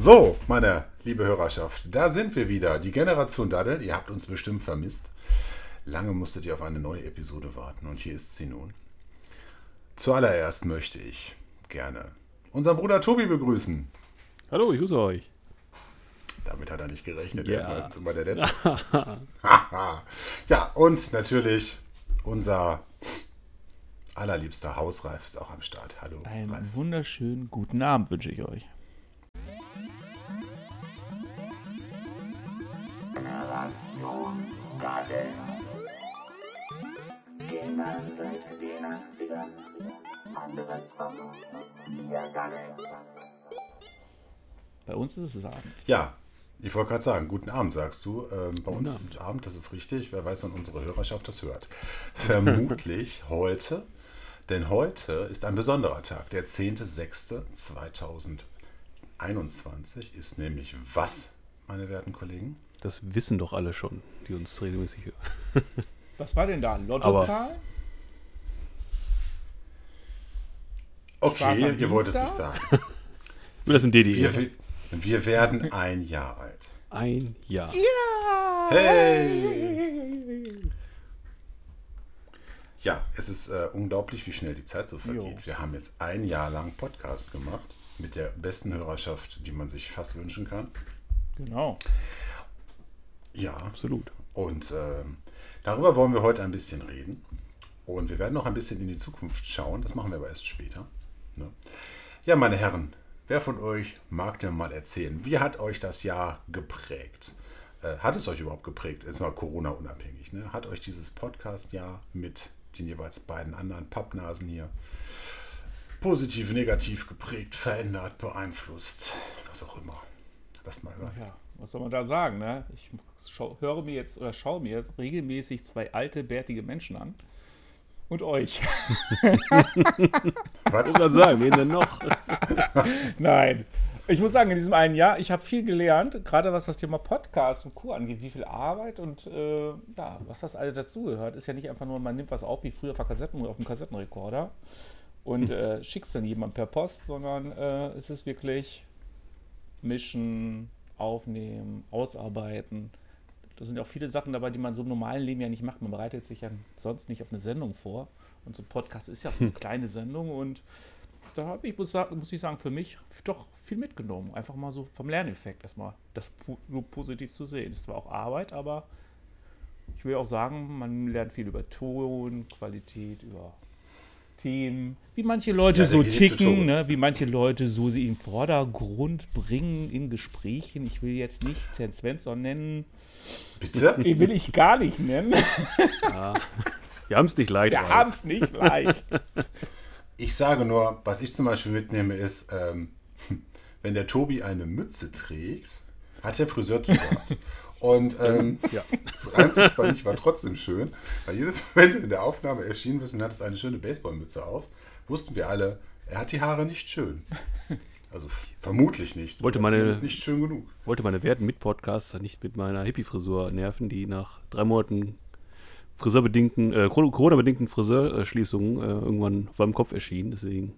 So, meine liebe Hörerschaft, da sind wir wieder. Die Generation Daddel. Ihr habt uns bestimmt vermisst. Lange musstet ihr auf eine neue Episode warten und hier ist sie nun. Zuallererst möchte ich gerne unseren Bruder Tobi begrüßen. Hallo, ich grüße euch. Damit hat er nicht gerechnet. Ja. Er ist meistens immer der Letzte. ja, und natürlich unser allerliebster Hausreif ist auch am Start. Hallo. Ralf. Einen wunderschönen guten Abend wünsche ich euch. Generation Dadel. Gamer seit den 80ern. Andere zocken. Wir Dadel. Bei uns ist es Abend. Ja, ich wollte gerade sagen, guten Abend, sagst du. Ähm, bei uns ist es Abend, das ist richtig. Wer weiß, wann unsere Hörerschaft das hört. Vermutlich heute, denn heute ist ein besonderer Tag. Der 10.06.2021 ist nämlich was, meine werten Kollegen? Das wissen doch alle schon, die uns regelmäßig hören. Was war denn da? Lottozahl? Okay, ihr wollt es nicht sagen. Das sind DDE. Wir, wir werden ein Jahr alt. Ein Jahr. Hey! Ja, es ist äh, unglaublich, wie schnell die Zeit so vergeht. Jo. Wir haben jetzt ein Jahr lang Podcast gemacht mit der besten Hörerschaft, die man sich fast wünschen kann. Genau. Ja, Absolut. und ähm, darüber wollen wir heute ein bisschen reden. Und wir werden noch ein bisschen in die Zukunft schauen. Das machen wir aber erst später. Ne? Ja, meine Herren, wer von euch mag denn mal erzählen, wie hat euch das Jahr geprägt? Äh, hat es euch überhaupt geprägt? Jetzt mal Corona-unabhängig. Ne? Hat euch dieses Podcast-Jahr mit den jeweils beiden anderen Pappnasen hier positiv, negativ geprägt, verändert, beeinflusst? Was auch immer. Lasst mal hören. Ja, was soll man da sagen, ne? Ich schau, höre mir jetzt oder schaue mir regelmäßig zwei alte, bärtige Menschen an. Und euch. Was? Ich kann sagen, wen denn noch? Nein. Ich muss sagen, in diesem einen Jahr, ich habe viel gelernt, gerade was das Thema Podcast und Co. angeht, wie viel Arbeit und äh, ja, was das alles dazugehört. Ist ja nicht einfach nur, man nimmt was auf wie früher auf, Kassetten, auf dem Kassettenrekorder und äh, schickt es dann jemand per Post, sondern äh, es ist wirklich mischen, aufnehmen, ausarbeiten. Da sind auch viele Sachen dabei, die man so im normalen Leben ja nicht macht. Man bereitet sich ja sonst nicht auf eine Sendung vor. Und so ein Podcast ist ja so eine kleine Sendung und da habe ich, muss, muss ich sagen, für mich doch viel mitgenommen. Einfach mal so vom Lerneffekt erstmal das nur positiv zu sehen. Es war auch Arbeit, aber ich will auch sagen, man lernt viel über Ton, Qualität, über Themen, wie manche Leute Ja, so ticken, ne? wie manche Leute so sie in den Vordergrund bringen in Gesprächen. Ich will jetzt nicht Herrn Svensson nennen, Bitte? den will ich gar nicht nennen. Wir haben es nicht leid. Wir haben es nicht leicht. Ich sage nur, was ich zum Beispiel mitnehme, ist, ähm, wenn der Tobi eine Mütze trägt, hat der Friseur zugehört. Und ähm, Ja. es reimt sich zwar nicht, war trotzdem schön, weil jedes Mal, wenn du in der Aufnahme erschienen bist und hattest eine schöne Baseballmütze auf, wussten wir alle, er hat die Haare nicht schön. Also vermutlich nicht. Wollte meine- zumindest nicht schön genug. Wollte meine werten Mitpodcaster nicht mit meiner Hippie-Frisur nerven, die nach drei Monaten friseurbedingten, äh, Corona-bedingten Friseurschließungen äh, irgendwann vor meinem Kopf erschien. Deswegen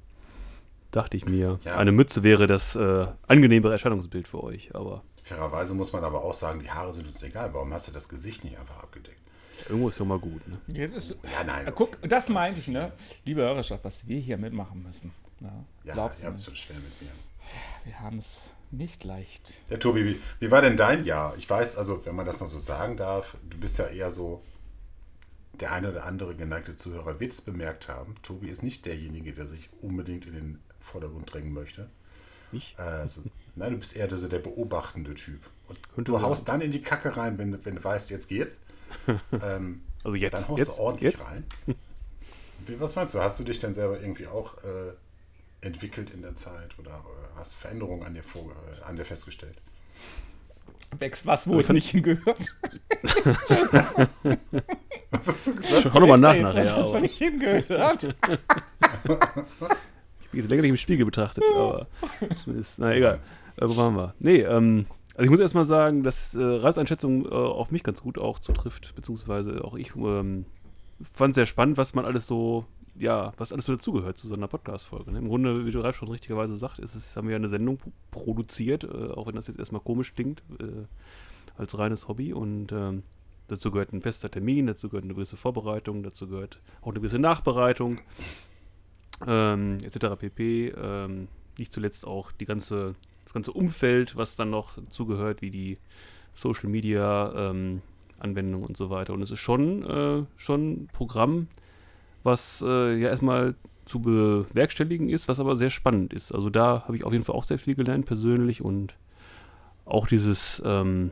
dachte ich mir, Ja. eine Mütze wäre das äh, angenehmere Erscheinungsbild für euch. Aber Fairerweise muss man aber auch sagen, die Haare sind uns egal. Warum hast du das Gesicht nicht einfach abgedeckt? irgendwo ist ja mal gut. Ne? Jetzt ist, Ja, nein. Ja, guck, das meinte ich, ne? Liebe Hörerschaft, was wir hier mitmachen müssen. Ne? Ja, Glaubst ihr habt es schon schwer mit mir. Wir haben es nicht leicht. Ja, Tobi, wie, wie war denn dein Jahr? Ich weiß, also, wenn man das mal so sagen darf, du bist ja eher so, der eine oder andere geneigte Zuhörer wird es bemerkt haben. Tobi ist nicht derjenige, der sich unbedingt in den Vordergrund drängen möchte. Nicht? Also, nein, du bist eher so der beobachtende Typ. Und Könnte du sein. haust dann in die Kacke rein, wenn, du- wenn du weißt, jetzt geht's. ähm, Also jetzt, dann haust jetzt, du ordentlich jetzt. rein. Wie, was meinst du? Hast du dich denn selber irgendwie auch äh, entwickelt in der Zeit oder äh, hast du Veränderungen an dir, vor, äh, an dir festgestellt? Wächst was, wo es nicht hingehört. Was hast du gesagt? Schau nochmal nach Wächst da jetzt nachher. Was, was Aber nicht hingehört. Jetzt länger nicht im Spiegel betrachtet, aber zumindest, na egal. Äh, wo waren wir? Nee, ähm, also ich muss erstmal sagen, dass äh, Reiseinschätzung äh, auf mich ganz gut auch zutrifft, beziehungsweise auch ich ähm, fand sehr spannend, was man alles so ja, was alles so dazugehört zu so einer Podcast-Folge. Ne? Im Grunde, wie Ralf schon richtigerweise sagt, ist es, haben wir ja eine Sendung pro- produziert, äh, auch wenn das jetzt erstmal komisch klingt, äh, als reines Hobby. Und ähm, dazu gehört ein fester Termin, dazu gehört eine gewisse Vorbereitung, dazu gehört auch eine gewisse Nachbereitung, ähm, etc. pp. Ähm, nicht zuletzt auch die ganze, das ganze Umfeld, was dann noch dazugehört, wie die Social Media ähm, Anwendung und so weiter. Und es ist schon, äh, schon ein Programm, was äh, ja erstmal zu bewerkstelligen ist, was aber sehr spannend ist. Also da habe ich auf jeden Fall auch sehr viel gelernt persönlich und auch dieses ähm,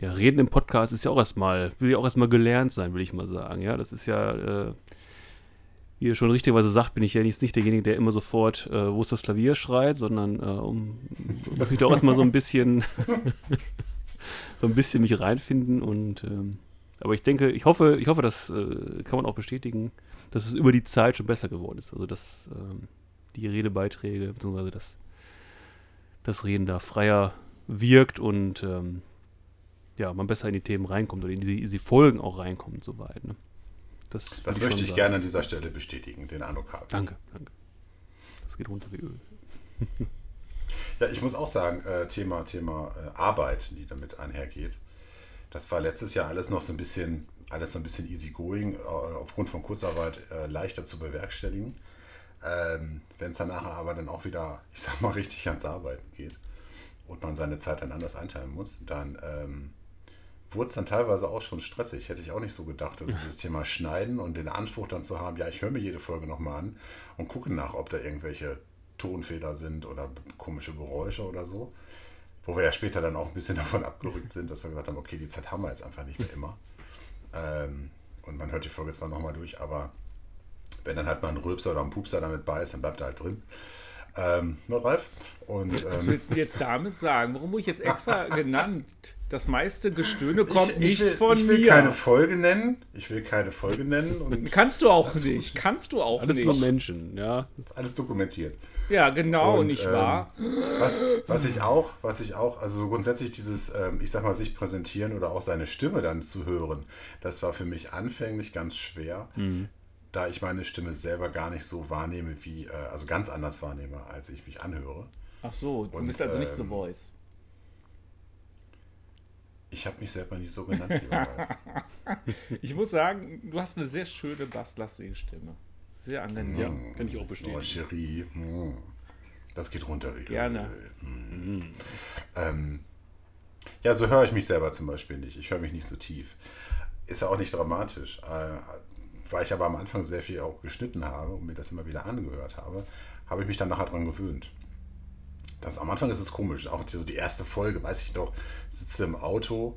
ja, Reden im Podcast ist ja auch erstmal, will ja auch erstmal gelernt sein, will ich mal sagen. Ja, das ist ja, äh, wie ihr schon richtigerweise sagt, bin ich ja nicht, nicht derjenige, der immer sofort, äh, wo ist das Klavier schreit, sondern äh, um, muss mich da auch erstmal so ein bisschen so ein bisschen mich reinfinden und ähm, aber ich denke, ich hoffe, ich hoffe, das äh, kann man auch bestätigen, dass es über die Zeit schon besser geworden ist. Also dass ähm, die Redebeiträge beziehungsweise das, das Reden da freier wirkt und ähm, ja, man besser in die Themen reinkommt oder in die, in die Folgen auch reinkommt und so weit. Ne? Das, Das möchte ich sagen. gerne an dieser Stelle bestätigen, den Eindruck habe. Danke, danke. Das geht runter wie Öl. Ja, ich muss auch sagen, äh, Thema, Thema äh, Arbeit, die damit einhergeht. Das war letztes Jahr alles noch so ein bisschen, alles so ein bisschen easygoing, äh, aufgrund von Kurzarbeit äh, leichter zu bewerkstelligen. Ähm, Wenn es danach aber dann auch wieder, ich sag mal, richtig ans Arbeiten geht und man seine Zeit dann anders einteilen muss, dann ähm, wurde es dann teilweise auch schon stressig. Hätte ich auch nicht so gedacht, dass dieses Thema Schneiden und den Anspruch dann zu haben, ja, ich höre mir jede Folge nochmal an und gucke nach, ob da irgendwelche Tonfehler sind oder komische Geräusche oder so. Wo wir ja später dann auch ein bisschen davon abgerückt sind, dass wir gesagt haben, okay, die Zeit haben wir jetzt einfach nicht mehr immer. Ähm, und man hört die Folge zwar nochmal durch, aber wenn dann halt mal ein Rülpser oder ein Pupser damit bei ist, dann bleibt er halt drin. Ähm, ne, Ralf? Und, Was ähm, willst du jetzt damit sagen? Warum wurde ich jetzt extra genannt? Das meiste Gestöhne kommt ich, nicht ich will, von ich will mir. keine Folge nennen. Ich will keine Folge nennen und Kannst du auch nicht. Kannst du auch Alles nur nicht. Menschen, ja. alles dokumentiert. Ja, genau, Und, nicht ähm, wahr? Was, was ich auch, was ich auch, also so grundsätzlich dieses, ähm, ich sag mal, sich präsentieren oder auch seine Stimme dann zu hören, das war für mich anfänglich ganz schwer, da ich meine Stimme selber gar nicht so wahrnehme wie, äh, also ganz anders wahrnehme, als ich mich anhöre. Ach so, du und, bist also nicht The ähm, Voice. Ich habe mich selber nicht so genannt. Ich muss sagen, du hast eine sehr schöne, basslastige Stimme. Sehr angenehm. Ja, kann ich auch Oh, bestätigen. Cherie, hm, das geht runter. Gerne. Hm. Ähm, ja, so höre ich mich selber zum Beispiel nicht. Ich höre mich nicht so tief. Ist ja auch nicht dramatisch. Äh, weil ich aber am Anfang sehr viel auch geschnitten habe und mir das immer wieder angehört habe, habe ich mich dann nachher dran gewöhnt. Das, am Anfang ist es komisch. Auch die, so die erste Folge, weiß ich noch, sitzt im Auto.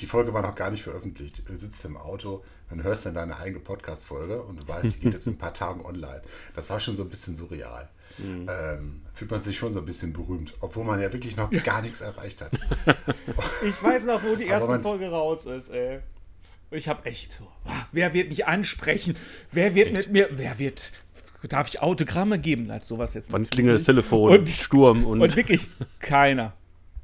Die Folge war noch gar nicht veröffentlicht. Du sitzt im Auto, dann hörst du deine eigene Podcast-Folge und du weißt, die geht jetzt in ein paar Tagen online. Das war schon so ein bisschen surreal. Ähm, fühlt man sich schon so ein bisschen berühmt, obwohl man ja wirklich noch gar nichts erreicht hat. Ich weiß noch, wo die erste Folge raus ist, ey. Ich habe echt ah, wer wird mich ansprechen? Wer wird mit mir, wer wird, darf ich Autogramme geben? Als sowas jetzt Wann klingelt das nicht. Telefon? Und- Sturm und, Und wirklich keiner.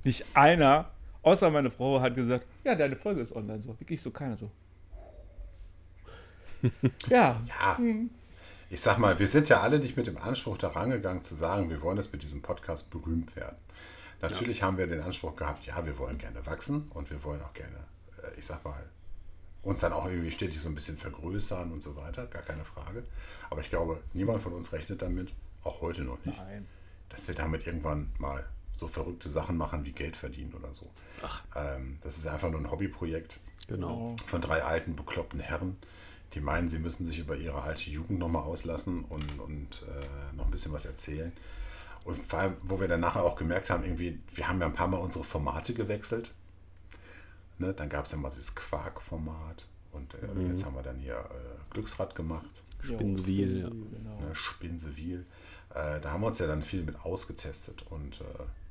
Nicht einer, außer meine Frau hat gesagt, ja, deine Folge ist online. So, wirklich so keiner so. Ja, Ja, ich sag mal, wir sind ja alle nicht mit dem Anspruch da rangegangen zu sagen, wir wollen jetzt mit diesem Podcast berühmt werden. Natürlich haben wir den Anspruch gehabt, ja, wir wollen gerne wachsen und wir wollen auch gerne, äh, ich sag mal, uns dann auch irgendwie stetig so ein bisschen vergrößern und so weiter, gar keine Frage. Aber ich glaube, niemand von uns rechnet damit, auch heute noch nicht, nein. dass wir damit irgendwann mal so verrückte Sachen machen wie Geld verdienen oder so. Ähm, das ist einfach nur ein Hobbyprojekt genau. von drei alten, bekloppten Herren, die meinen, sie müssen sich über ihre alte Jugend nochmal auslassen und, und äh, noch ein bisschen was erzählen. Und vor allem, wo wir dann nachher auch gemerkt haben, irgendwie, wir haben ja ein paar Mal unsere Formate gewechselt. Ne? Dann gab es ja mal dieses Quark-Format und äh, jetzt haben wir dann hier äh, Glücksrad gemacht, Spinnenwil, ja. Genau. ne? Spinsewil. Äh, da haben wir uns ja dann viel mit ausgetestet und äh,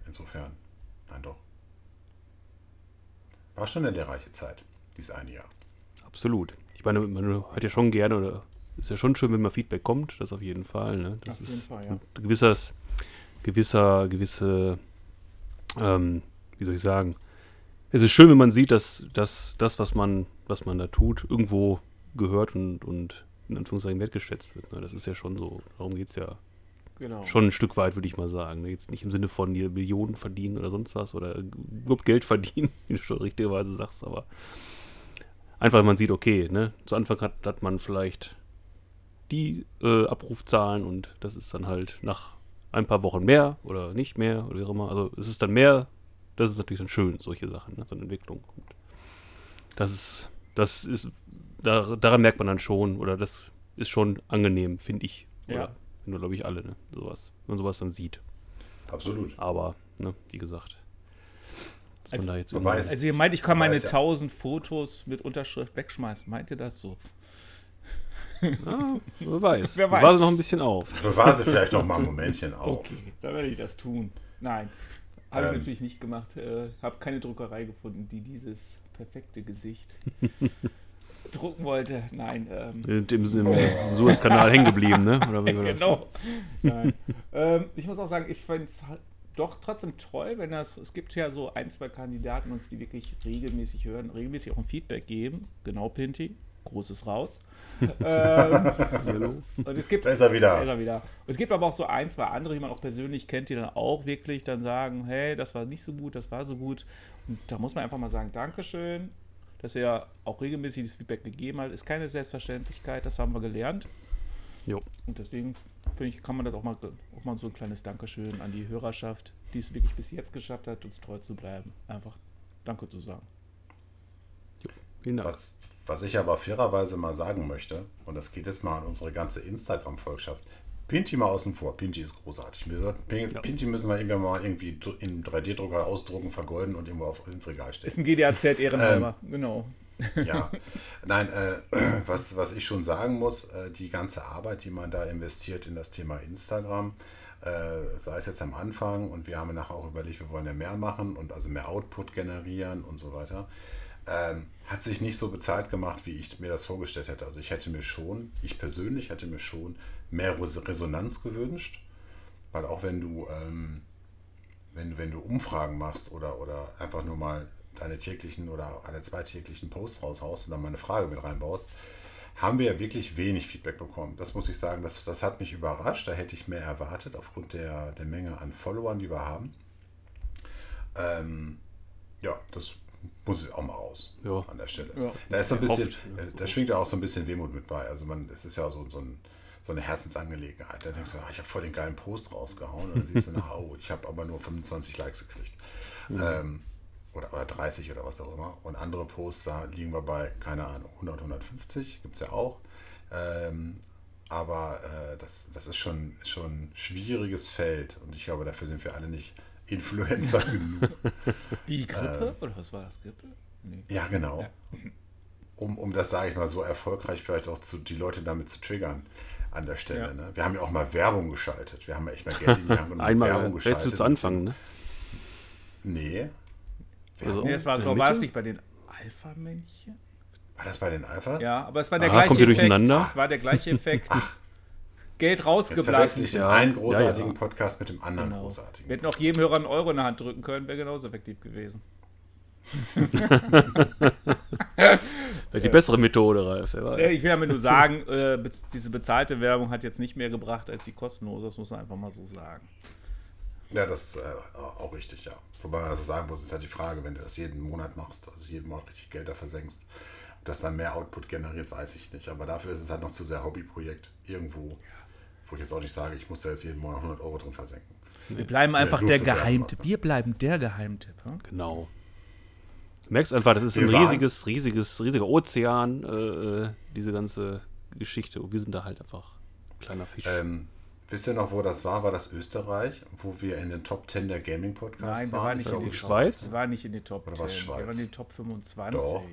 insofern, nein doch. War schon eine lehrreiche Zeit, dieses eine Jahr. Absolut. Ich meine, man hört ja schon gerne, oder ist ja schon schön, wenn mal Feedback kommt, das auf jeden Fall. Ne? Das Auf jeden ist Fall, ja. ein gewisses, gewisser, gewisse, ähm, wie soll ich sagen, es ist schön, wenn man sieht, dass, dass das, was man, was man da tut, irgendwo gehört und, und in Anführungszeichen wertgeschätzt wird. Ne? Das ist ja schon so. Darum geht es ja Genau. schon ein Stück weit, würde ich mal sagen. Ne? Jetzt nicht im Sinne von hier Millionen verdienen oder sonst was oder überhaupt Geld verdienen, wie du schon richtigerweise sagst, aber einfach, wenn man sieht, okay, ne, zu Anfang hat, hat man vielleicht die äh, Abrufzahlen und das ist dann halt nach ein paar Wochen mehr oder nicht mehr oder wie auch immer. Also es ist dann mehr, das ist natürlich dann schön, solche Sachen, ne, so eine Entwicklung. Und das ist, das ist, da, daran merkt man dann schon, oder das ist schon angenehm, finde ich. Ja. Oder nur, glaube ich, alle, ne? Sowas. Wenn man sowas dann sieht. Absolut. Aber, ne, wie gesagt. Dass man Also- da jetzt es- Also ihr meint, ich kann meine es ja- 1000 Fotos mit Unterschrift wegschmeißen. Meint ihr das so? Ah, wer weiß. Wer Wer weiß. weiß. noch ein bisschen auf. Bewahre sie vielleicht noch mal ein Momentchen auf. Okay, dann werde ich das tun. Nein, habe ich Ähm. natürlich nicht gemacht. Äh, habe keine Druckerei gefunden, die dieses perfekte Gesicht drucken wollte. Nein, ähm, Wir sind im, im Suezkanal hängen geblieben, ne? Oder wie war das? genau. Nein. ähm, ich muss auch sagen, ich fände es halt doch trotzdem toll, wenn das, es gibt ja so ein, zwei Kandidaten uns, die wirklich regelmäßig hören, regelmäßig auch ein Feedback geben. Genau, Pinti, großes raus. ähm, Hallo? und es gibt, Da ist er wieder. Da ist er wieder. Und es gibt aber auch so ein, zwei andere, die man auch persönlich kennt, die dann auch wirklich dann sagen, hey, das war nicht so gut, das war so gut. Und da muss man einfach mal sagen, Dankeschön, dass er auch regelmäßig das Feedback gegeben hat. Ist keine Selbstverständlichkeit, das haben wir gelernt. Jo. Und deswegen finde ich, kann man das auch mal, auch mal so ein kleines Dankeschön an die Hörerschaft, die es wirklich bis jetzt geschafft hat, uns treu zu bleiben. Einfach Danke zu sagen. Vielen Dank. Was, was ich aber fairerweise mal sagen möchte, und das geht jetzt mal an unsere ganze Instagram-Volkschaft. Pinti mal außen vor. Pinti ist großartig. Wir sollten, Pin- Ja. Pinti müssen wir irgendwann mal irgendwie in 3D-Drucker ausdrucken, vergolden und irgendwo auf, ins Regal Ist stellen. ein GDAZ Ehrenhalber, genau. Ja, nein, äh, was, was ich schon sagen muss, äh, die ganze Arbeit, die man da investiert in das Thema Instagram, äh, sei es jetzt am Anfang und wir haben nachher auch überlegt, wir wollen ja mehr machen und also mehr Output generieren und so weiter, ähm, hat sich nicht so bezahlt gemacht, wie ich mir das vorgestellt hätte. Also ich hätte mir schon, ich persönlich hätte mir schon mehr Res- Resonanz gewünscht, weil auch wenn du, ähm, wenn, wenn du Umfragen machst oder, oder einfach nur mal deine täglichen oder alle zweitäglichen Posts raushaust und dann mal eine Frage mit reinbaust, haben wir ja wirklich wenig Feedback bekommen. Das muss ich sagen, das, das hat mich überrascht. Da hätte ich mehr erwartet aufgrund der, der Menge an Followern, die wir haben. Ähm, ja, das muss ich auch mal raus Ja. an der Stelle. Ja. Da ist so ein bisschen, Hofft, äh, da schwingt ja auch so ein bisschen Wehmut mit bei. Also man, es ist ja so, so, ein, so eine Herzensangelegenheit. Da denkst du, ah, ich habe voll den geilen Post rausgehauen und dann siehst du nach, oh, ich habe aber nur 25 Likes gekriegt. Ähm, oder, oder 30 oder was auch immer. Und andere Posts, da liegen wir bei, keine Ahnung, 100, 150, gibt es ja auch. Ähm, aber äh, das, das ist schon, schon ein schwieriges Feld und ich glaube, dafür sind wir alle nicht Influencer genug. Wie Grippe? Oder was war das? Grippe? Nee. Ja, genau. Ja. Um, um das, sage ich mal, so erfolgreich vielleicht auch zu, die Leute damit zu triggern an der Stelle. Ja. Ne? Wir haben ja auch mal Werbung geschaltet. Wir haben ja echt mal Geld in die Hand und Einmal Werbung äh, geschaltet. zu, zu Anfang, ne? Nee. Also-? Nee, es war, glaube war es Mitte? nicht bei den Alpha-Männchen? War das bei den Alphas? Ja, aber es war der Ah, gleiche kommt ihr Effekt. durcheinander? Es war der gleiche Effekt. Geld Jetzt verwechsel rausgeblasen. ich den Ja. einen großartigen Ja, ja. Podcast mit dem anderen Genau. Wir großartigen. hätten auch jedem Hörer einen Euro in der Hand drücken können, wäre genauso effektiv gewesen. Vielleicht die bessere Methode, Ralf. Äh, Ich will damit nur sagen, äh, diese bezahlte Werbung hat jetzt nicht mehr gebracht als die kostenlose, das muss man einfach mal so sagen. Ja, das ist äh, auch richtig, ja. Wobei also sagen muss, ist halt die Frage, wenn du das jeden Monat machst, also jeden Monat richtig Geld da versenkst, ob das dann mehr Output generiert, weiß ich nicht. Aber dafür ist es halt noch zu sehr Hobbyprojekt irgendwo, wo ich jetzt auch nicht sage, ich muss da jetzt jeden Monat 100 Euro drin versenken. Wir bleiben einfach der Geheimtipp. Wir bleiben der Geheimtipp. hm? Genau. Du merkst einfach, das ist ein Wir waren- riesiges, riesiges, riesiger Ozean, äh, äh, diese ganze Geschichte. Und wir sind da halt einfach ein kleiner Fisch. Ähm, wisst ihr noch, wo das war? War das Österreich, wo wir in den Top 10 der Gaming-Podcasts Nein, wir waren? waren nicht Ich in die Schweiz? Wir waren nicht in die Top Oder 10. war's Wir Schweiz? waren in die Top 25. Doch.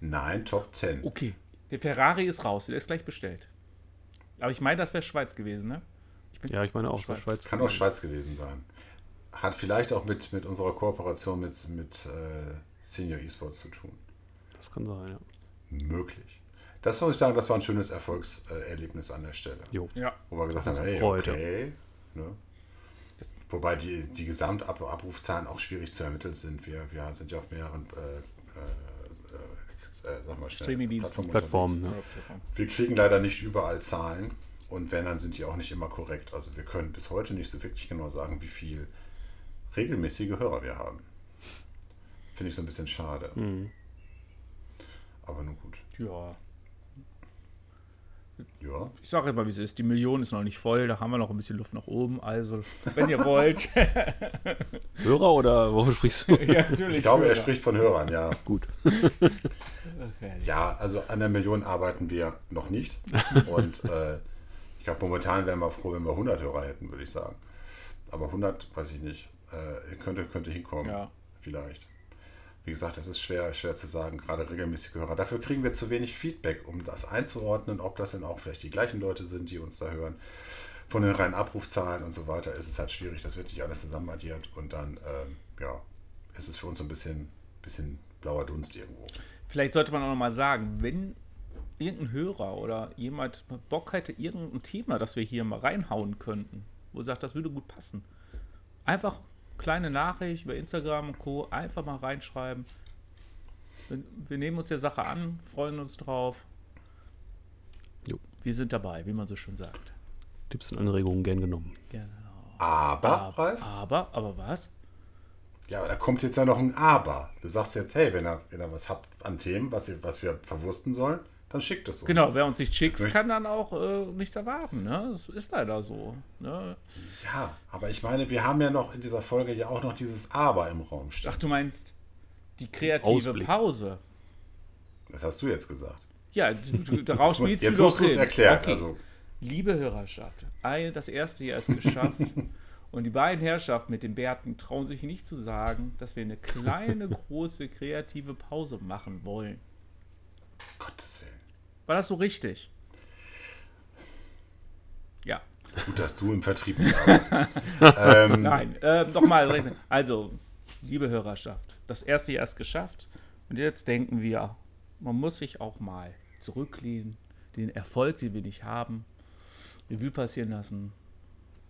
Nein, Top 10. Okay, der Ferrari ist raus, der ist gleich bestellt. Aber ich meine, das wäre Schweiz gewesen, ne? Ich bin ja, ich meine auch, Schweiz. Schweiz. Kann auch Schweiz gewesen sein. Hat vielleicht auch mit, mit unserer Kooperation mit, mit äh, Senior Esports zu tun. Das kann sein, ja. Möglich. Das muss ich sagen, das war ein schönes Erfolgserlebnis an der Stelle. Jo. Ja, Wo wir gesagt haben, hey, gefreut, okay. Ne? Wobei die, die Gesamtabrufzahlen auch schwierig zu ermitteln sind. Wir, wir sind ja auf mehreren äh, äh, äh, sag mal schnell. Plattformen, unterwegs. ja. Wir kriegen leider nicht überall Zahlen und wenn, dann sind die auch nicht immer korrekt. Also wir können bis heute nicht so wirklich genau sagen, wie viel regelmäßige Hörer wir haben. Finde ich so ein bisschen schade. Mhm. Aber nun gut. Ja. Ja, Ich sage immer, wie es ist. Die Million ist noch nicht voll, da haben wir noch ein bisschen Luft nach oben. Also, wenn ihr wollt. Hörer oder wo sprichst du? ja, natürlich. ich glaube, er Hörer. spricht von Hörern, ja. Gut. Ja, also an der Million arbeiten wir noch nicht. Und äh, ich glaube, momentan wären wir froh, wenn wir 100 Hörer hätten, würde ich sagen. Aber 100, weiß ich nicht. Äh, könnte, könnte hinkommen. Ja. Vielleicht. Wie gesagt, das ist schwer, schwer zu sagen, gerade regelmäßige Hörer. Dafür kriegen wir zu wenig Feedback, um das einzuordnen, ob das denn auch vielleicht die gleichen Leute sind, die uns da hören. Von den reinen Abrufzahlen und so weiter ist es halt schwierig, das wird nicht alles zusammen addiert und dann, ähm, ja, ist es für uns so ein bisschen, bisschen blauer Dunst irgendwo. Vielleicht sollte man auch noch mal sagen, wenn irgendein Hörer oder jemand Bock hätte, irgendein Thema, das wir hier mal reinhauen könnten, wo sagt, das würde gut passen. Einfach kleine Nachricht über Instagram und Co. einfach mal reinschreiben. Wir, wir nehmen uns der Sache an, freuen uns drauf. Jo. Wir sind dabei, wie man so schön sagt. Tipps und Anregungen gern genommen. Genau. Aber, Ralf? Aber, aber was? Ja, aber da kommt jetzt ja noch ein Aber. Du sagst jetzt, hey, wenn ihr, wenn ihr was habt an Themen, was, ihr, was wir verwursten sollen, dann schickt es uns. Genau, wer uns nicht schickt, kann dann auch äh, nichts erwarten. Ne? Das ist leider so. Ne? Ja, aber ich meine, wir haben ja noch in dieser Folge ja auch noch dieses Aber im Raum stehen. Ach, du meinst die kreative Ausblick. Pause. Das hast du jetzt gesagt. Ja, du, du, daraus spielst Jetzt du musst doch du es erklären. Okay. Also, Liebe Hörerschaft, das erste Jahr ist geschafft. und die beiden Herrschaften mit den Bärten trauen sich nicht zu sagen, dass wir eine kleine, große, kreative Pause machen wollen. Gottes Willen. War das so richtig? Ja. Gut, dass du im Vertrieb nicht arbeitest. ähm, Nein, äh, nochmal. Also, liebe Hörerschaft, das erste Jahr ist geschafft. Und jetzt denken wir, man muss sich auch mal zurücklehnen, den Erfolg, den wir nicht haben, Revue passieren lassen,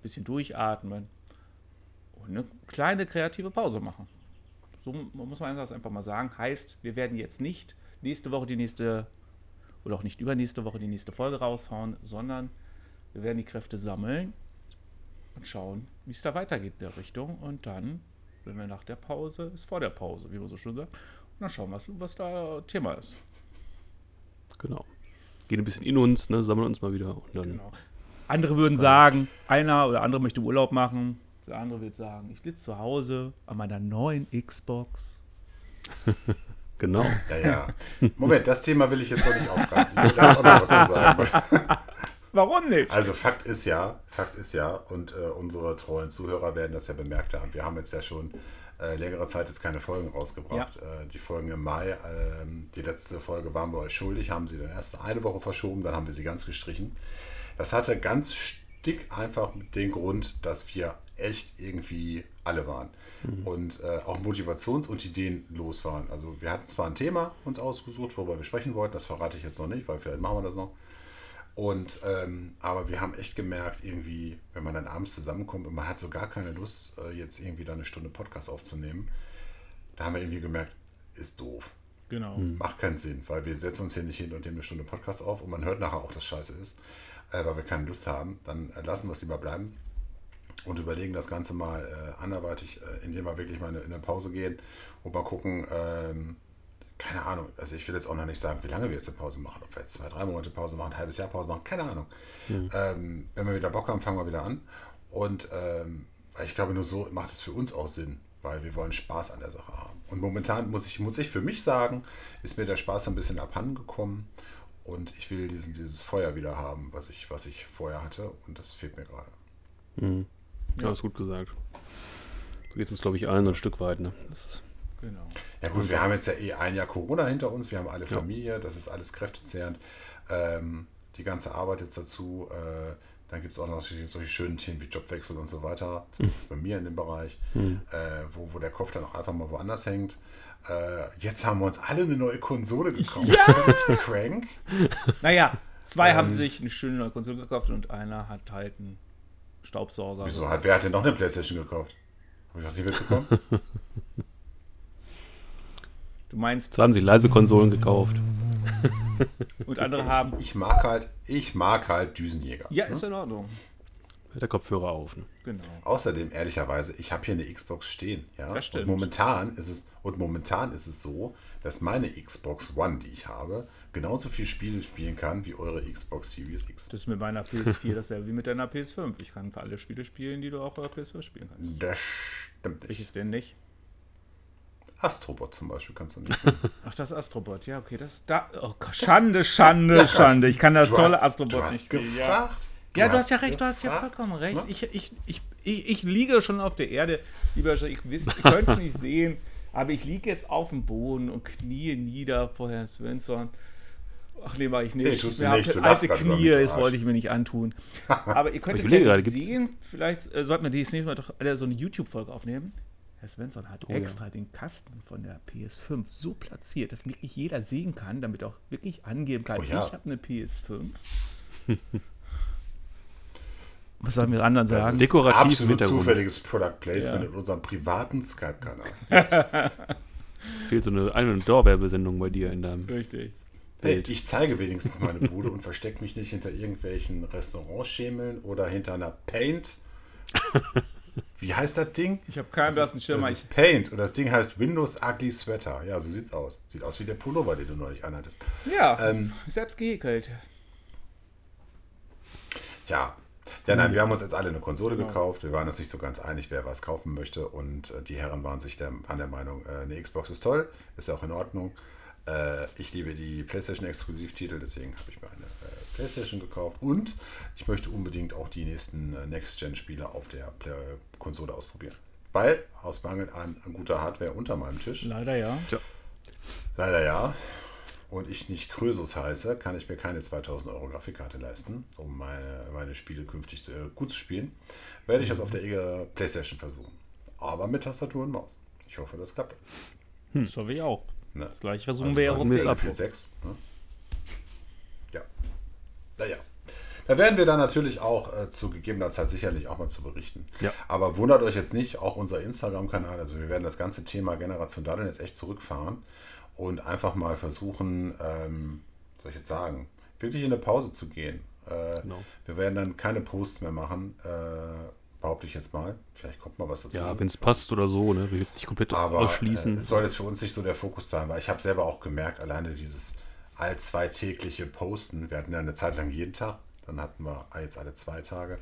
bisschen durchatmen und eine kleine kreative Pause machen. So muss man das einfach mal sagen. Heißt, wir werden jetzt nicht nächste Woche die nächste oder auch nicht übernächste Woche die nächste Folge raushauen, sondern wir werden die Kräfte sammeln und schauen, wie es da weitergeht in der Richtung. Und dann, wenn wir nach der Pause, ist vor der Pause, wie man so schön sagt. Und dann schauen wir, was, was da Thema ist. Genau. Gehen ein bisschen in uns, ne, sammeln uns mal wieder und dann Genau. Andere würden sagen, einer oder andere möchte Urlaub machen. Der andere wird sagen, ich sitze zu Hause an meiner neuen Xbox. genau. ja, ja. Moment, das Thema will ich jetzt noch nicht aufgreifen. Ich will ganz auch noch was zu sagen. Warum nicht? Also Fakt ist ja, Fakt ist ja, und äh, unsere treuen Zuhörer werden das ja bemerkt haben. Wir haben jetzt ja schon äh, längere Zeit jetzt keine Folgen rausgebracht. Äh, die Folgen im Mai, ähm, die letzte Folge waren wir euch schuldig, haben sie dann erst eine Woche verschoben, dann haben wir sie ganz gestrichen. Das hatte ganz stick einfach den Grund, dass wir echt irgendwie alle waren und äh, auch motivations- und ideenlos waren. Also wir hatten zwar ein Thema uns ausgesucht, worüber wir sprechen wollten, das verrate ich jetzt noch nicht, weil vielleicht machen wir das noch. Und ähm, aber wir haben echt gemerkt, irgendwie, wenn man dann abends zusammenkommt und man hat so gar keine Lust, äh, jetzt irgendwie da eine Stunde Podcast aufzunehmen, da haben wir irgendwie gemerkt, ist doof. Genau. Macht keinen Sinn, weil wir setzen uns hier nicht hin und nehmen eine Stunde Podcast auf und man hört nachher auch, dass scheiße ist, äh, weil wir keine Lust haben. Dann äh, lassen wir es lieber bleiben und überlegen das Ganze mal äh, anderweitig, äh, indem wir wirklich mal in eine, in eine Pause gehen und mal gucken, ähm, keine Ahnung, also ich will jetzt auch noch nicht sagen, wie lange wir jetzt eine Pause machen, ob wir jetzt zwei, drei Monate Pause machen, ein halbes Jahr Pause machen, keine Ahnung. Ähm, wenn wir wieder Bock haben, fangen wir wieder an. Und ähm, ich glaube, nur so macht es für uns auch Sinn, weil wir wollen Spaß an der Sache haben. Und momentan muss ich, muss ich für mich sagen, ist mir der Spaß ein bisschen abhanden gekommen und ich will diesen, dieses Feuer wieder haben, was ich, was ich vorher hatte und das fehlt mir gerade. Ja, ist gut gesagt. So geht es uns, glaube ich, allen so ein Stück weit. Ne? Das ist, genau. Ja gut, wir haben jetzt ja eh ein Jahr Corona hinter uns, wir haben alle Familie, das ist alles kräftezehrend. Ähm, die ganze Arbeit jetzt dazu, äh, dann gibt es auch noch solche, solche schönen Themen wie Jobwechsel und so weiter, zumindest bei mir in dem Bereich, äh, wo, wo der Kopf dann auch einfach mal woanders hängt. Äh, jetzt haben wir uns alle eine neue Konsole gekauft. Ja! Crank. Naja, zwei Ähm. haben sich eine schöne neue Konsole gekauft und einer hat halt einen Staubsauger. Wieso hat, wer hat denn noch eine Playstation gekauft? Habe ich was nicht mitbekommen? Du meinst, Jetzt haben sie leise Konsolen gekauft. Und andere haben. Ich mag halt, ich mag halt Düsenjäger. Ja, ist in Ordnung. Hört der Kopfhörer auf. Ne? Genau. Außerdem, ehrlicherweise, ich habe hier eine Xbox stehen. Ja? Das stimmt. Und momentan ist es, und momentan ist es so, dass meine Xbox One, die ich habe, genauso viel Spiele spielen kann wie eure Xbox Series X. Das ist mit meiner PS4 dasselbe wie mit deiner PS5. Ich kann für alle Spiele spielen, die du auch auf der PS5 spielen kannst. Das stimmt nicht. Welches denn nicht? Astrobot zum Beispiel kannst du nicht. Ach, das Astrobot. Ja, okay, das da. Oh Gott, Schande, Schande, Schande. Ich kann das Du tolle hast- Astrobot du hast nicht spielen. Ja. gefragt. Ja, du hast ja recht, du hast ja gefragt. vollkommen recht. Ne? Ich, ich, ich, ich, ich liege schon auf der Erde, lieber Sch- ich wisst, ihr könnt es nicht sehen, aber ich liege jetzt auf dem Boden und knie nieder vor Herrn Svensson. Ach nee, war ich nicht. Nee, tust du Ich hab nicht. Du alte Knie, das wollte ich mir nicht antun. Aber ihr könnt es ja gerade, gibt's- sehen. Vielleicht äh, sollten wir das nächste Mal doch alle so eine YouTube-Folge aufnehmen. Herr Svensson hat Oh ja. extra den Kasten von der PS5 so platziert, dass wirklich jeder sehen kann, damit auch wirklich angeben kann, Oh ja. ich habe eine PS5. Was sollen wir anderen Das sagen? ist Dekorativ im absolut Hintergrund. zufälliges Product Placement Ja. in unserem privaten Skype-Kanal. Fehlt so eine, eine Dauerwerbesendung bei dir in deinem. Richtig. Hey, ich zeige wenigstens meine Bude und verstecke mich nicht hinter irgendwelchen Restaurantschemeln oder hinter einer Paint. Wie heißt das Ding? Ich habe keinen Das blassen ist, Schirm. das ist Paint und das Ding heißt Windows Ugly Sweater. Ja, so sieht's aus. Sieht aus wie der Pullover, den du neulich anhattest. ja, Ähm, selbst gehäkelt. Ja. Ja, nein, wir haben uns jetzt alle eine Konsole gekauft. Wir waren uns nicht so ganz einig, wer was kaufen möchte. Und äh, die Herren waren sich der, an der Meinung, äh, eine Xbox ist toll, ist ja auch in Ordnung. Äh, ich liebe die PlayStation-Exklusivtitel, deswegen habe ich mir eine äh, PlayStation gekauft. Und ich möchte unbedingt auch die nächsten äh, Next-Gen-Spiele auf der Play Konsole ausprobieren. Weil, aus Mangel an guter Hardware unter meinem Tisch, Leider ja. Leider ja. Und ich nicht Krösus heiße, kann ich mir keine 2000 Euro Grafikkarte leisten, um meine, meine Spiele künftig äh, gut zu spielen. Werde ich das auf der Playstation versuchen. Aber mit Tastatur und Maus. Ich hoffe, das klappt. Das hoffe ich auch. Ne? Das gleiche versuchen Also wir ja auch sagen auf wir der es ab. Xbox. 6. Ne? Ja. Naja. Da werden wir dann natürlich auch äh, zu gegebener Zeit sicherlich auch mal zu berichten. Ja. Aber wundert euch jetzt nicht, auch unser Instagram-Kanal, also wir werden das ganze Thema Generation Daddeln jetzt echt zurückfahren und einfach mal versuchen, ähm, soll ich jetzt sagen, wirklich in eine Pause zu gehen. Äh, Genau. Wir werden dann keine Posts mehr machen, äh, behaupte ich jetzt mal. Vielleicht kommt mal was dazu. Ja, wenn es passt oder so, ne? Will ich jetzt nicht komplett Aber ausschließen. äh, es soll jetzt für uns nicht so der Fokus sein, weil ich habe selber auch gemerkt, alleine dieses all zweitägliche Posten, wir hatten ja eine Zeit lang jeden Tag, dann hatten wir jetzt alle zwei Tage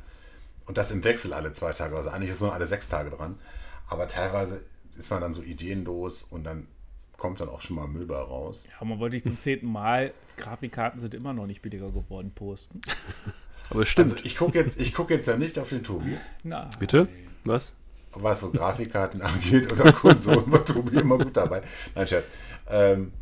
und das im Wechsel alle zwei Tage, also eigentlich ist man alle sechs Tage dran, aber teilweise ist man dann so ideenlos und dann kommt dann auch schon mal Müll bei raus. Ja, man wollte ich zum zehnten Mal, Grafikkarten sind immer noch nicht billiger geworden, posten. Aber es stimmt. Also ich gucke jetzt, ich guck jetzt ja nicht auf den Tobi, Na, Bitte? Was? was so Grafikkarten angeht oder Konsolen, war Tobi immer gut dabei. Nein, Scherz. Ähm,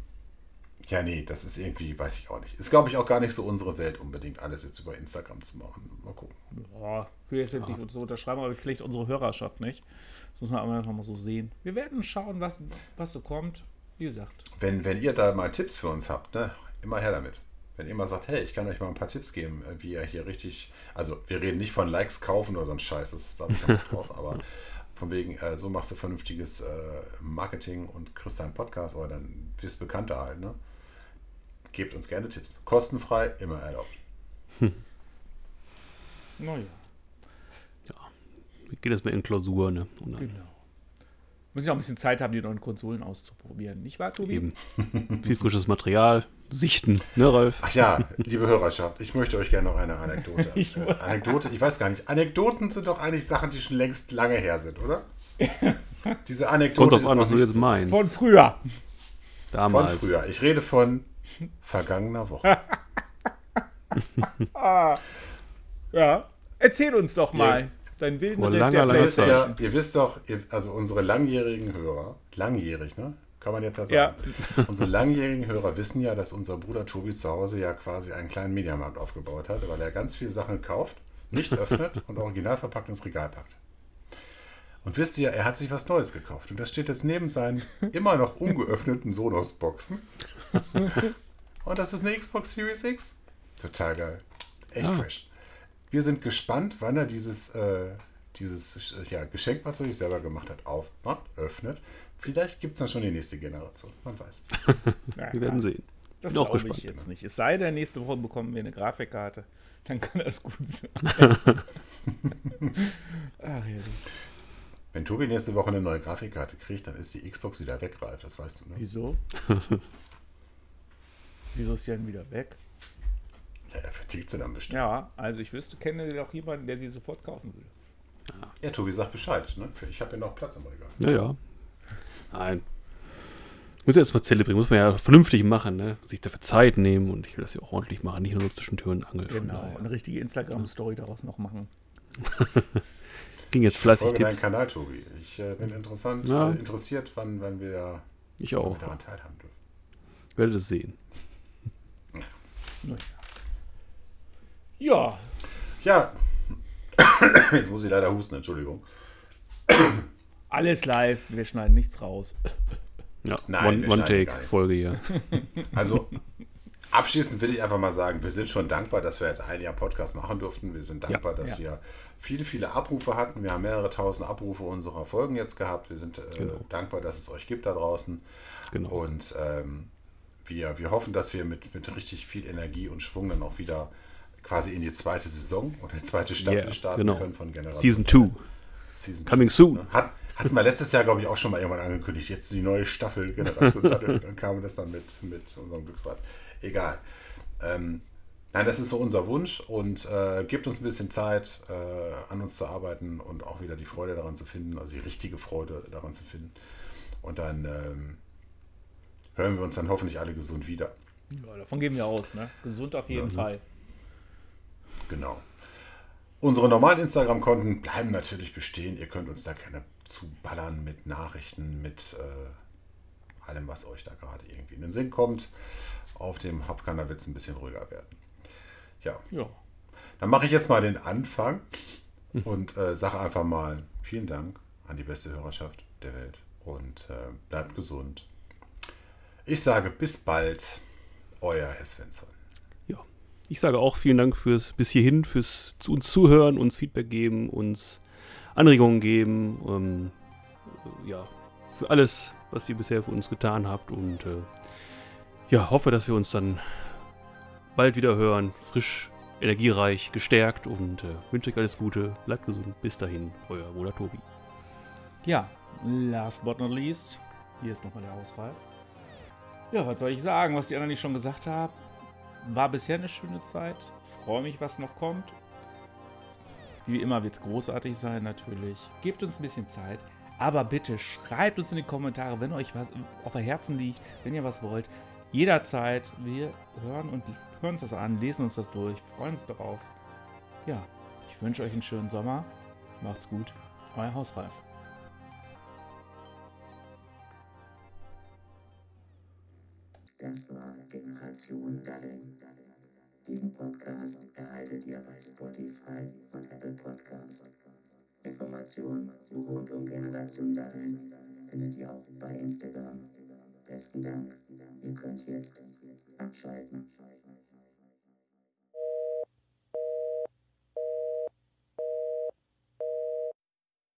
ja, nee, das ist irgendwie, weiß ich auch nicht. Ist, glaube ich, auch gar nicht so unsere Welt unbedingt, alles jetzt über Instagram zu machen. Mal gucken. boah, ich will jetzt, jetzt nicht so unterschreiben, aber vielleicht unsere Hörerschaft nicht. Das muss man aber einfach mal so sehen. Wir werden schauen, was, was so kommt. Wie gesagt. Wenn, wenn ihr da mal Tipps für uns habt, ne, immer her damit. Wenn ihr mal sagt, hey, ich kann euch mal ein paar Tipps geben, äh, wie ihr hier richtig, also wir reden nicht von Likes kaufen oder so ein Scheiß, das da hab ich nicht drauf, aber von wegen, äh, so machst du vernünftiges äh, Marketing und kriegst einen Podcast oder dann wirst bekannter halt, ne? Gebt uns gerne Tipps. Kostenfrei, immer erlaubt. Naja, Wir gehen jetzt mal in Klausur, ne? Und dann genau. Muss ich auch ein bisschen Zeit haben, die neuen Konsolen auszuprobieren. Nicht wahr, Tobi? eben. Viel frisches Material. Sichten, ne, Ralf? Ach ja, liebe Hörerschaft, ich möchte euch gerne noch eine Anekdote. Ich- äh, Anekdote, ich weiß gar nicht. Anekdoten sind doch eigentlich Sachen, die schon längst lange her sind, oder? Diese Anekdote Kommt drauf an, was du jetzt meinst. Von früher. Von Damals. früher. Ich rede von vergangener Woche. Ja. Erzähl uns doch mal deinen wilden Vor langer, der langer Zeit. Ja, ihr wisst doch, ihr, also unsere langjährigen Hörer, langjährig, ne? Kann man jetzt ja sagen. Ja. Unsere langjährigen Hörer wissen ja, dass unser Bruder Tobi zu Hause ja quasi einen kleinen Mediamarkt aufgebaut hat, weil er ganz viele Sachen kauft, nicht öffnet und original verpackt ins Regal packt. Und wisst ihr, er hat sich was Neues gekauft. Und das steht jetzt neben seinen immer noch ungeöffneten Sonos-Boxen. Und das ist eine Xbox Series X. Total geil. Echt fresh. Wir sind gespannt, wann er dieses, äh, dieses ja, Geschenk, was er sich selber gemacht hat, aufmacht, öffnet. Vielleicht gibt es dann schon die nächste Generation. Man weiß es. nicht. Wir werden sehen. Das Bin auch glaube ich jetzt nicht. Es sei denn, nächste Woche bekommen wir eine Grafikkarte. Dann kann das gut sein. Ach ja. Wenn Tobi nächste Woche eine neue Grafikkarte kriegt, dann ist die Xbox wieder weg, Ralf. Das weißt du, ne? Wieso? Wieso ist die dann wieder weg? Ja, er vertickt sie dann bestimmt. Ja, also ich wüsste, kenne doch jemanden, der sie sofort kaufen würde. Ja, Tobi sagt Bescheid. Ne? Ich habe ja noch Platz am Regal. Ja, ja. Nein. Muss ja erstmal zelebrieren, muss man ja vernünftig machen, ne? Sich dafür Zeit nehmen und ich will das ja auch ordentlich machen, nicht nur so zwischen Tür und Angel. Genau. Eine richtige Instagram-Story daraus noch machen. Ging jetzt fleißig Folge Tipps. Kanal, Tobi. Ich äh, bin interessant, Ja. äh, interessiert, wann, wann wir Ich auch. wir daran teilhaben dürfen. Werdet es sehen. Ja, Ja, jetzt muss ich leider husten, Entschuldigung. Alles live. Wir schneiden nichts raus. Ja, Nein, wir schneiden gar One-Take nichts. Folge hier. Also abschließend will ich einfach mal sagen, wir sind schon dankbar, dass wir jetzt ein Jahr Podcast machen durften. Wir sind dankbar, dass ja. wir viele, viele Abrufe hatten. Wir haben mehrere tausend Abrufe unserer Folgen jetzt gehabt. Wir sind äh, Genau. dankbar, dass es euch gibt da draußen. Genau. Und ähm, wir, wir hoffen, dass wir mit, mit richtig viel Energie und Schwung dann auch wieder quasi in die zweite Saison oder die zweite Staffel Yeah, starten genau. können von Generation. Season 2. Season Coming two, soon. ne? Hat, hatten wir letztes Jahr, glaube ich, auch schon mal irgendwann angekündigt. Jetzt die neue Staffel Generation Daddel. Dann kam das dann mit, mit unserem Glücksrad. Egal. Ähm, nein, das ist so unser Wunsch und äh, gibt uns ein bisschen Zeit, äh, an uns zu arbeiten und auch wieder die Freude daran zu finden, also die richtige Freude daran zu finden. Und dann ähm, hören wir uns dann hoffentlich alle gesund wieder. Ja, davon gehen wir aus. Ne? Gesund auf jeden Fall. Genau. Unsere normalen Instagram-Konten bleiben natürlich bestehen. Ihr könnt uns da gerne zuballern mit Nachrichten, mit äh, allem, was euch da gerade irgendwie in den Sinn kommt. Auf dem Hub kann der Witz ein bisschen ruhiger werden. Ja, Ja. dann mache ich jetzt mal den Anfang und äh, sage einfach mal vielen Dank an die beste Hörerschaft der Welt und äh, bleibt gesund. Ich sage bis bald, euer Herr Svensson. Ja. Ich sage auch vielen Dank fürs bis hierhin, fürs zu uns zuhören, uns Feedback geben, uns Anregungen geben, ähm, ja, für alles, was ihr bisher für uns getan habt und äh, ja, hoffe, dass wir uns dann bald wieder hören, frisch, energiereich, gestärkt und äh, wünsche euch alles Gute, bleibt gesund, bis dahin, euer Rola Tobi. Ja, last but not least, hier ist nochmal der Ausreif. Ja, was soll ich sagen, was die anderen nicht schon gesagt haben? War bisher eine schöne Zeit. Freue mich, was noch kommt. Wie immer wird es großartig sein, natürlich. Gebt uns ein bisschen Zeit. Aber bitte schreibt uns in die Kommentare, wenn euch was auf der Herzen liegt, wenn ihr was wollt. Jederzeit. Wir hören und hören uns das an, lesen uns das durch, freuen uns darauf. Ja, ich wünsche euch einen schönen Sommer. Macht's gut. Euer Hausreif. Das war Generation Daddel. Diesen Podcast erhaltet ihr bei Spotify und Apple Podcast. Informationen rund um Generation Daddel findet ihr auch bei Instagram. Besten Dank. Ihr könnt jetzt abschalten.